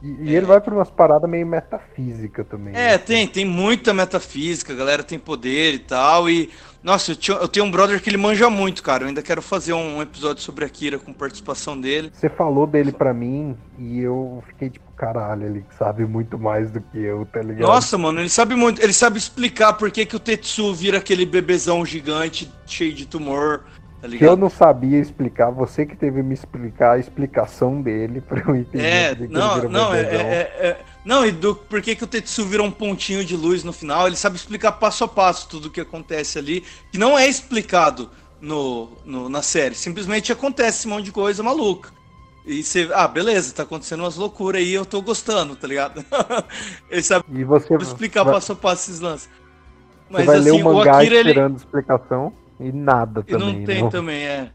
E, e ele vai para umas paradas meio metafísica também. É, né? tem, tem muita metafísica, a galera tem poder e tal. E, nossa, eu, tinha, eu, tenho um brother que ele manja muito, cara. Eu ainda quero fazer um episódio sobre Akira com participação dele. Você falou dele para mim e eu fiquei tipo, caralho, ele sabe muito mais do que eu, tá ligado? Nossa, mano, ele sabe muito. Ele sabe explicar por que, que o Tetsu vira aquele bebezão gigante cheio de tumor. Tá que eu não sabia explicar, você que teve me explicar a explicação dele pra eu entender. É, não, não, é, é, é, não, e do por que, que o Tetsu vira um pontinho de luz no final, ele sabe explicar passo a passo tudo o que acontece ali, que não é explicado no, no, na série, simplesmente acontece um monte de coisa maluca. E você, ah, beleza, tá acontecendo umas loucuras aí, eu tô gostando, tá ligado? ele sabe e você explicar vai, passo a passo esses lances. Mas, você vai assim, ler o mangá o Akira, esperando ele... explicação. E nada e também. não tem não. também, é.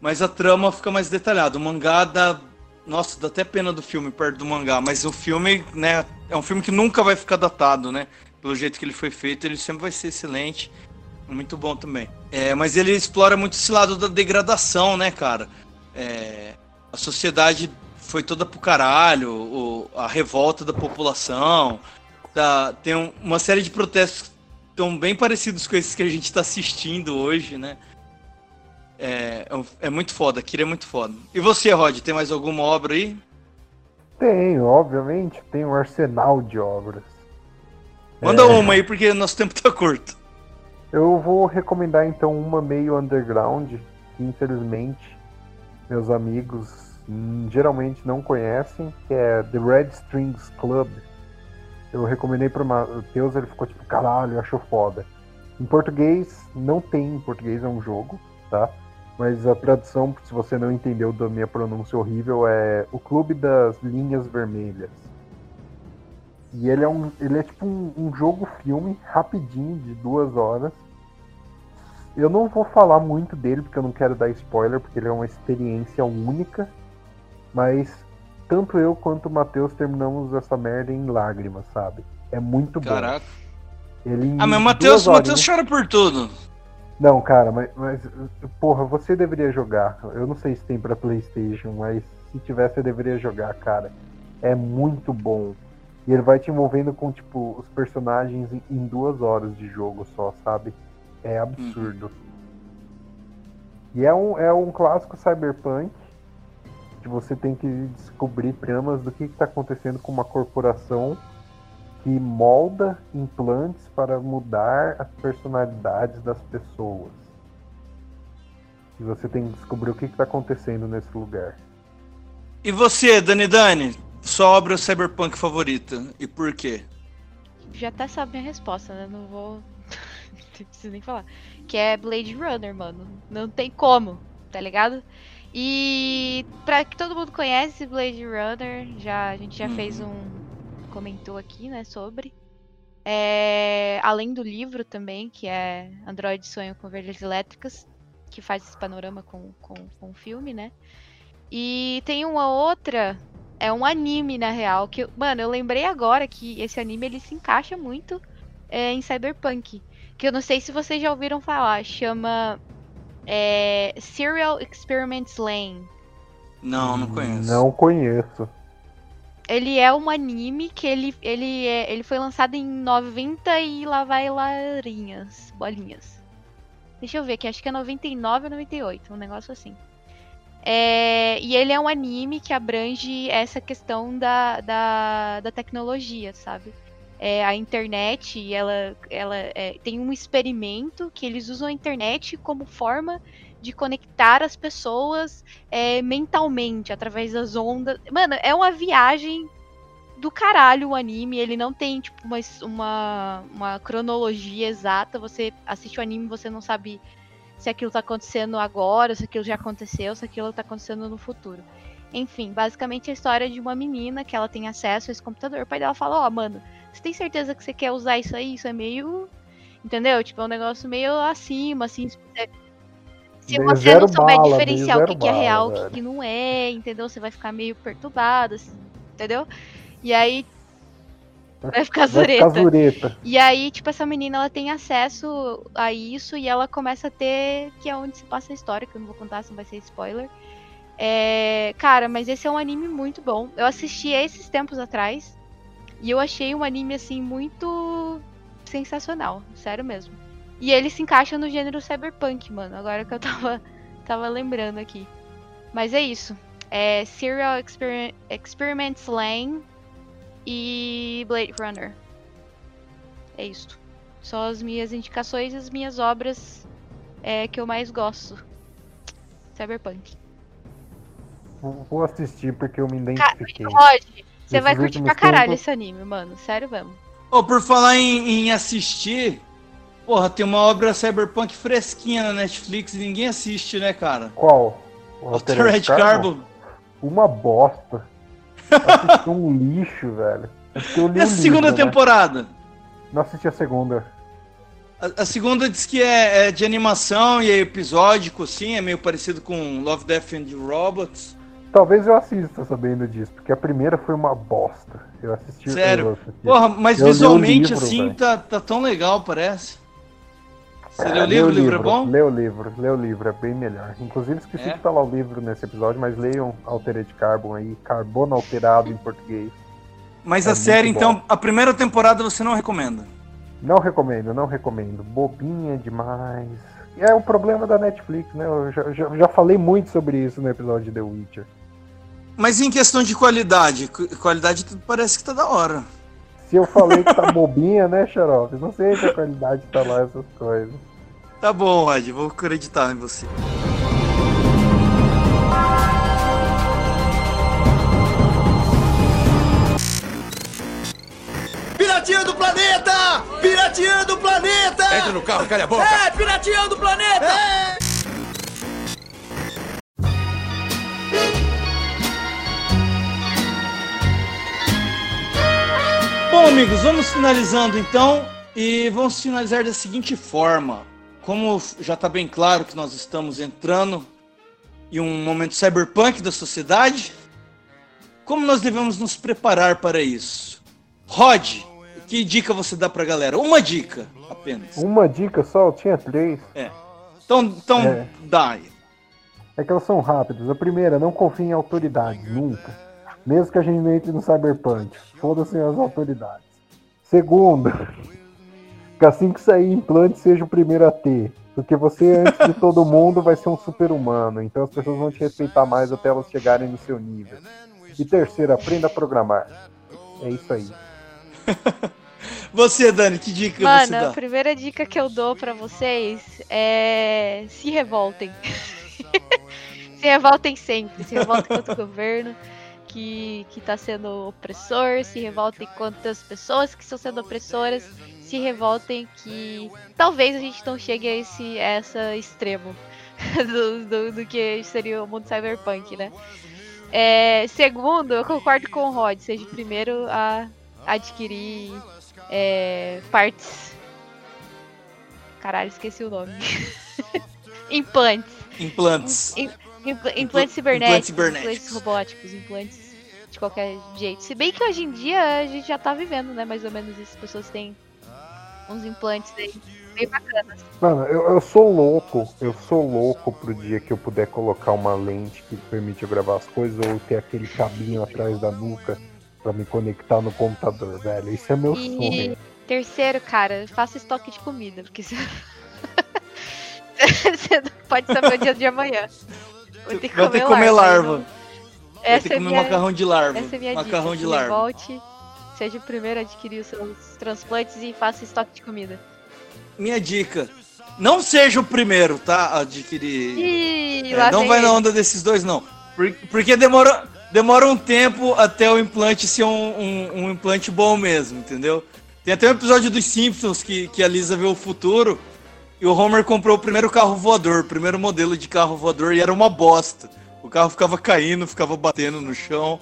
Mas a trama fica mais detalhada. O mangá dá. Nossa, dá até pena do filme perto do mangá. Mas o filme, né? É um filme que nunca vai ficar datado, né? Pelo jeito que ele foi feito, ele sempre vai ser excelente. Muito bom também. É, mas ele explora muito esse lado da degradação, né, cara? É, a sociedade foi toda pro caralho, o, a revolta da população. Tá, tem um, uma série de protestos estão bem parecidos com esses que a gente está assistindo hoje, né? É, é, é muito foda, Kira é muito foda. E você, Rod, tem mais alguma obra aí? Tenho, obviamente, tem um arsenal de obras. Manda é... uma aí, porque nosso tempo tá curto. Eu vou recomendar então uma meio underground, que infelizmente meus amigos geralmente não conhecem, que é The Red Strings Club eu recomendei pro Matheus, ele ficou tipo, caralho, achou foda. Em português, não tem em português, é um jogo, tá? Mas a tradução, se você não entendeu da minha pronúncia horrível, é O Clube das Linhas Vermelhas. E ele é um. Ele é tipo um, um jogo-filme rapidinho, de duas horas. Eu não vou falar muito dele, porque eu não quero dar spoiler, porque ele é uma experiência única. Mas tanto eu quanto o Matheus terminamos essa merda em lágrimas, sabe? É muito bom. Caraca. Ele ah, mas o Matheus, Matheus chora por tudo. Não, cara, mas, mas, porra, você deveria jogar. Eu não sei se tem para PlayStation, mas se tivesse, eu deveria jogar, cara. É muito bom. E ele vai te envolvendo com, tipo, os personagens em, em duas horas de jogo só, sabe? É absurdo. Uhum. E é um, é um clássico cyberpunk que você tem que descobrir tramas do que está acontecendo com uma corporação que molda implantes para mudar as personalidades das pessoas. E você tem que descobrir o que está acontecendo nesse lugar. E você, Dani Dani, sua obra cyberpunk favorita e por quê? Já até sabe a resposta, né? Não vou. não preciso nem falar. Que é Blade Runner, mano. Não tem como, tá ligado? E para que todo mundo conhece Blade Runner, já a gente já uhum. fez um comentou aqui, né, sobre. É, além do livro também, que é Android Sonho com Verdes Elétricas, que faz esse panorama com, com, com o filme, né? E tem uma outra, é um anime na real, que, mano, eu lembrei agora que esse anime ele se encaixa muito é, em Cyberpunk. Que eu não sei se vocês já ouviram falar, chama é Serial Experiments Lane. Não, não conheço. Não conheço. Ele é um anime que ele, ele, é, ele foi lançado em 90 e lá vai larinhas, bolinhas. Deixa eu ver aqui, acho que é 99 ou 98, um negócio assim. É, e ele é um anime que abrange essa questão da, da, da tecnologia, sabe? É, a internet, ela, ela é, tem um experimento que eles usam a internet como forma de conectar as pessoas é, mentalmente através das ondas. Mano, é uma viagem do caralho o anime. Ele não tem, tipo, uma, uma, uma cronologia exata. Você assiste o anime você não sabe se aquilo tá acontecendo agora, se aquilo já aconteceu, se aquilo tá acontecendo no futuro. Enfim, basicamente a história de uma menina que ela tem acesso a esse computador. O pai dela fala, ó, oh, mano, você tem certeza que você quer usar isso aí? Isso é meio. Entendeu? Tipo, é um negócio meio acima, assim. Se você, se você não souber bala, diferenciar o que, que, é real, o que, que, não é, entendeu? Você vai ficar meio perturbado, assim, entendeu? E aí. Vai ficar zureta. Vai ficar zureta. E aí, tipo, essa menina ela tem acesso a isso e ela começa a ter. Que é onde se passa a história, que eu não vou contar, não vai ser spoiler. É, cara, mas esse é um anime muito bom. Eu assisti esses tempos atrás. E eu achei um anime, assim, muito sensacional. Sério mesmo. E ele se encaixa no gênero cyberpunk, mano. Agora que eu tava, tava lembrando aqui. Mas é isso. É Serial Exper Experiments Lane e Blade Runner. É isso. São as minhas indicações e as minhas obras é, que eu mais gosto. Cyberpunk. Vou assistir porque eu me identifiquei. Rod, você vai curtir pra caralho tempos... esse anime, mano. Sério mesmo. Oh, por falar em, em, assistir, porra, tem uma obra cyberpunk fresquinha na Netflix e ninguém assiste, né, cara? Qual? O Altered Carbon? Uma bosta. Um lixo, velho. Eu li e a segunda livro, né? temporada? Né? Não assisti a segunda. A, a segunda diz que é, é, de animação e é episódico, assim, é meio parecido com Love, Death and Robots. Talvez eu assista sabendo disso, porque a primeira foi uma bosta. Eu assisti. Sério? Eu assisti. Porra, mas eu visualmente livro, assim tá, tá tão legal, parece. Você é, leu o livro? O livro é bom? Lê o livro, lê o livro, é bem melhor. Inclusive esqueci é? de falar o livro nesse episódio, mas leiam Altered Carbon aí, Carbono Alterado em português. Mas é a série, então, a primeira temporada você não recomenda? Não recomendo, não recomendo. Bobinha demais. É o problema da Netflix, né? Eu já, já, já falei muito sobre isso no episódio de The Witcher. Mas em questão de qualidade, qualidade parece que tá da hora. Se eu falei que tá bobinha, né, Xarope? Não sei se a qualidade tá lá, essas coisas. Tá bom, Rod, vou acreditar em você. Piratinha do planeta! Piratinha do planeta! Entra no carro, calha a boca! É, piratinha do planeta! É! Amigos, vamos finalizando então e vamos finalizar da seguinte forma. Como já está bem claro que nós estamos entrando em um momento cyberpunk da sociedade, como nós devemos nos preparar para isso? Rod, que dica você dá para a galera? Uma dica apenas. Uma dica só? Eu tinha três. É. Então, então é. dá aí. É que elas são rápidas. A primeira, não confie em autoridades, nunca. Mesmo que a gente entre no Cyberpunk. Foda-se as autoridades. Segundo, que assim que sair implante seja o primeiro a ter. Porque você, antes de todo mundo, vai ser um super-humano. Então as pessoas vão te respeitar mais até elas chegarem no seu nível. E terceiro, aprenda a programar. É isso aí. Você, Dani, que dica Mano, você dá? a primeira dica que eu dou para vocês é se revoltem. se revoltem sempre, se revoltem contra o governo que está sendo opressor, se revoltem contra as pessoas que estão sendo opressoras, se revoltem que talvez a gente não chegue a esse essa extremo do, do, do, que seria o mundo cyberpunk, né? É, segundo, eu concordo com o Rod, seja o primeiro a adquirir é, partes. Caralho, esqueci o nome. implantes. Implantes. implantes cibernéticos, implantes robóticos, implantes de qualquer jeito. Se bem que hoje em dia a gente já tá vivendo, né? Mais ou menos isso. As pessoas têm uns implantes aí bem bacanas. Mano, eu, eu sou louco. Eu sou louco pro dia que eu puder colocar uma lente que permite eu gravar as coisas ou ter aquele cabinho atrás da nuca para me conectar no computador, velho. Isso é meu e... sonho. Terceiro, cara, faça estoque de comida, porque você. você não pode saber o dia de amanhã. Vou ter que comer, comer larva. larva. Essa Vai que comer é macarrão de larva. Essa é minha macarrão dica. de larva. Volte, seja o primeiro a adquirir os seus transplantes e faça estoque de comida. Minha dica: não seja o primeiro, tá? A adquirir. Ih, É, não vai na onda desses dois, não. Por- Porque demora, demora um tempo até o implante ser um, um- um implante bom mesmo, entendeu? Tem até um episódio dos Simpsons que, que a Lisa vê o futuro e o Homer comprou o primeiro carro voador, o primeiro modelo de carro voador e era uma bosta. O carro ficava caindo, ficava batendo no chão.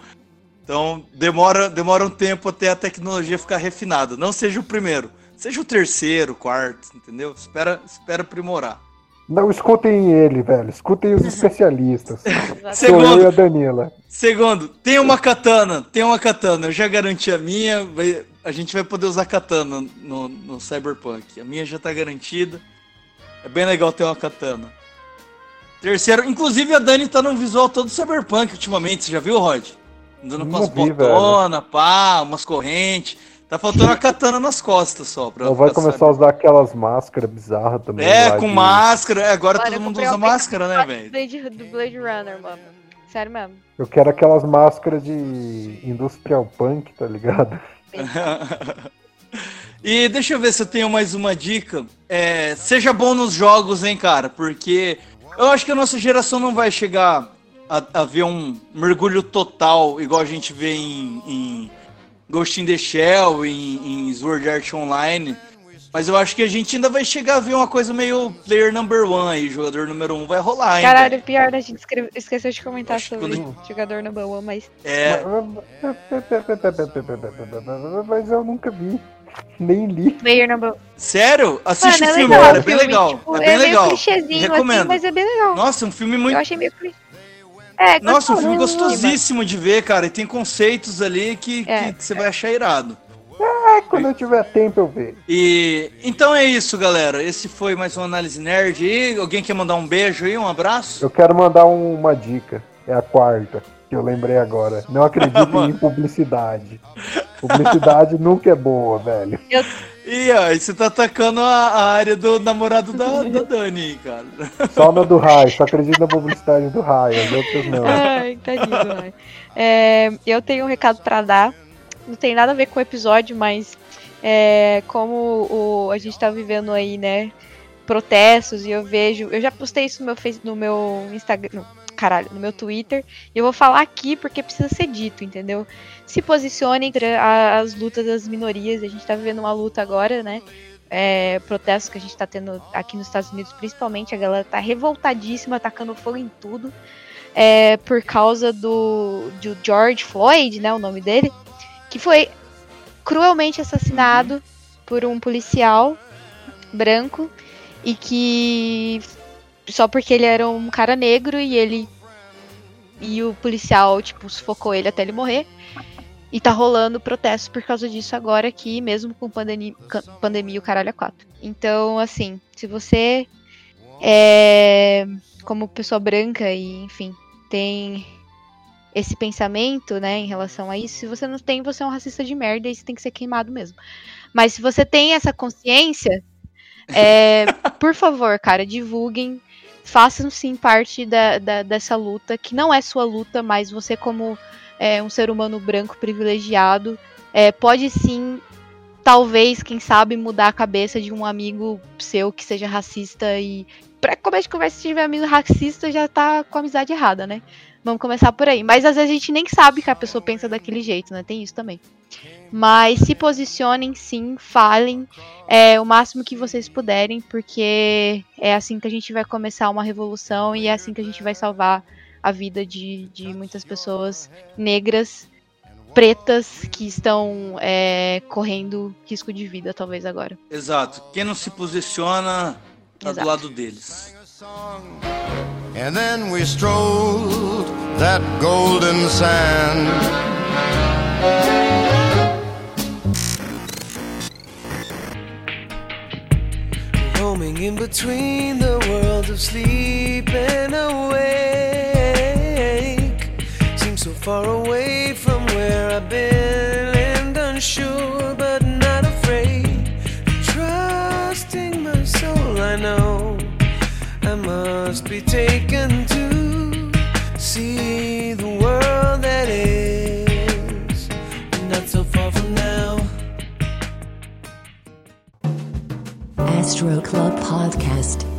Então demora, demora um tempo até a tecnologia ficar refinada. Não seja o primeiro, seja o terceiro, quarto, entendeu? Espera, espera aprimorar. Não escutem ele, velho. Escutem os especialistas. Sou Segundo. eu e a Danila. Segundo, tem uma katana, tem uma katana. Eu já garanti a minha, vai- a gente vai poder usar katana no, no Cyberpunk. A minha já tá garantida. É bem legal ter uma katana. Terceiro, inclusive a Dani tá num visual todo Cyberpunk ultimamente, você já viu, Rod? Andando com Não umas vi, botona, pá, umas correntes. Tá faltando a katana nas costas só. Pra vai começar a usar aquelas máscaras bizarras também. É, lá com de- máscara. é, Agora Olha, todo mundo usa máscara, né, velho? Blade, do Blade Runner, mano. Sério mesmo. Eu quero aquelas máscaras de Industrial Punk, tá ligado? e deixa eu ver se eu tenho mais uma dica. É, seja bom nos jogos, hein, cara? Porque eu acho que a nossa geração não vai chegar a, a ver um mergulho total, igual a gente vê em, em Ghost in the Shell, em, em Sword Art Online. Mas eu acho que a gente ainda vai chegar a ver uma coisa meio player number one aí, jogador número um vai rolar, hein? Caralho, pior, a gente escreve- esqueceu de comentar Acho sobre quando jogador number one, mas. É, Mas eu nunca vi. Nem li. Player number sério? Assiste Mano, o é filme, legal é o bem filme, legal. tipo, é bem é legal. clichêzinho, Recomendo. assim, mas é bem legal. Nossa, um filme muito Eu achei meio clichê. É, Nossa, um filme gostosíssimo de ver, cara. E tem conceitos ali que, É. que você vai achar irado. É, quando eu tiver tempo eu vejo. E então é isso, galera. Esse foi mais uma análise nerd. E alguém quer mandar um beijo aí, um abraço? Eu quero mandar um- uma dica. É a quarta, que eu lembrei agora. Não acreditem em publicidade. Publicidade nunca é boa, velho. E aí, você tá atacando a, a área do namorado da, da Dani, cara. Só na do raio, só acredito na publicidade do raio, as outras não. Ai, tadinho, ai. É, eu tenho um recado pra dar. Não tem nada a ver com o episódio, mas é, como o, a gente tá vivendo aí, né? Protestos, e eu vejo. Eu já postei isso no meu, no meu Instagram. Caralho, no meu Twitter. E eu vou falar aqui porque precisa ser dito, entendeu? Se posicione entre as lutas das minorias. A gente tá vivendo uma luta agora, né? É, protestos que a gente tá tendo aqui nos Estados Unidos, principalmente. A galera tá revoltadíssima, atacando fogo em tudo é, por causa do, do George Floyd, né, o nome dele, que foi cruelmente assassinado por um policial branco e que só porque ele era um cara negro e ele e o policial tipo sufocou ele até ele morrer. E tá rolando protestos por causa disso agora aqui, mesmo com pandemia, pandemia o caralho a quatro. Então, assim, se você é como pessoa branca e, enfim, tem esse pensamento, né, em relação a isso, se você não tem, você é um racista de merda e você tem que ser queimado mesmo. Mas se você tem essa consciência, é, por favor, cara, divulguem, façam sim parte da, da- dessa luta, que não é sua luta, mas você como é, um ser humano branco privilegiado, é, pode sim, talvez, quem sabe, mudar a cabeça de um amigo seu que seja racista e pra começo de conversa, se tiver amigo racista, já tá com a amizade errada, né? Vamos começar por aí. Mas às vezes a gente nem sabe que a pessoa pensa daquele jeito, né? Tem isso também. Mas se posicionem sim, falem é, o máximo que vocês puderem, porque é assim que a gente vai começar uma revolução e é assim que a gente vai salvar a vida de, de muitas pessoas negras, pretas, que estão é, correndo risco de vida, talvez agora. Exato. Quem não se posiciona tá do Exato. lado deles. And then we strolled that golden sand. Roaming in between the worlds of sleep and awake. Seems so far away from where I've been and unsure, but not afraid. Trusting my soul, I know must be taken to see the world that is not so far from now. Astro Club Podcast.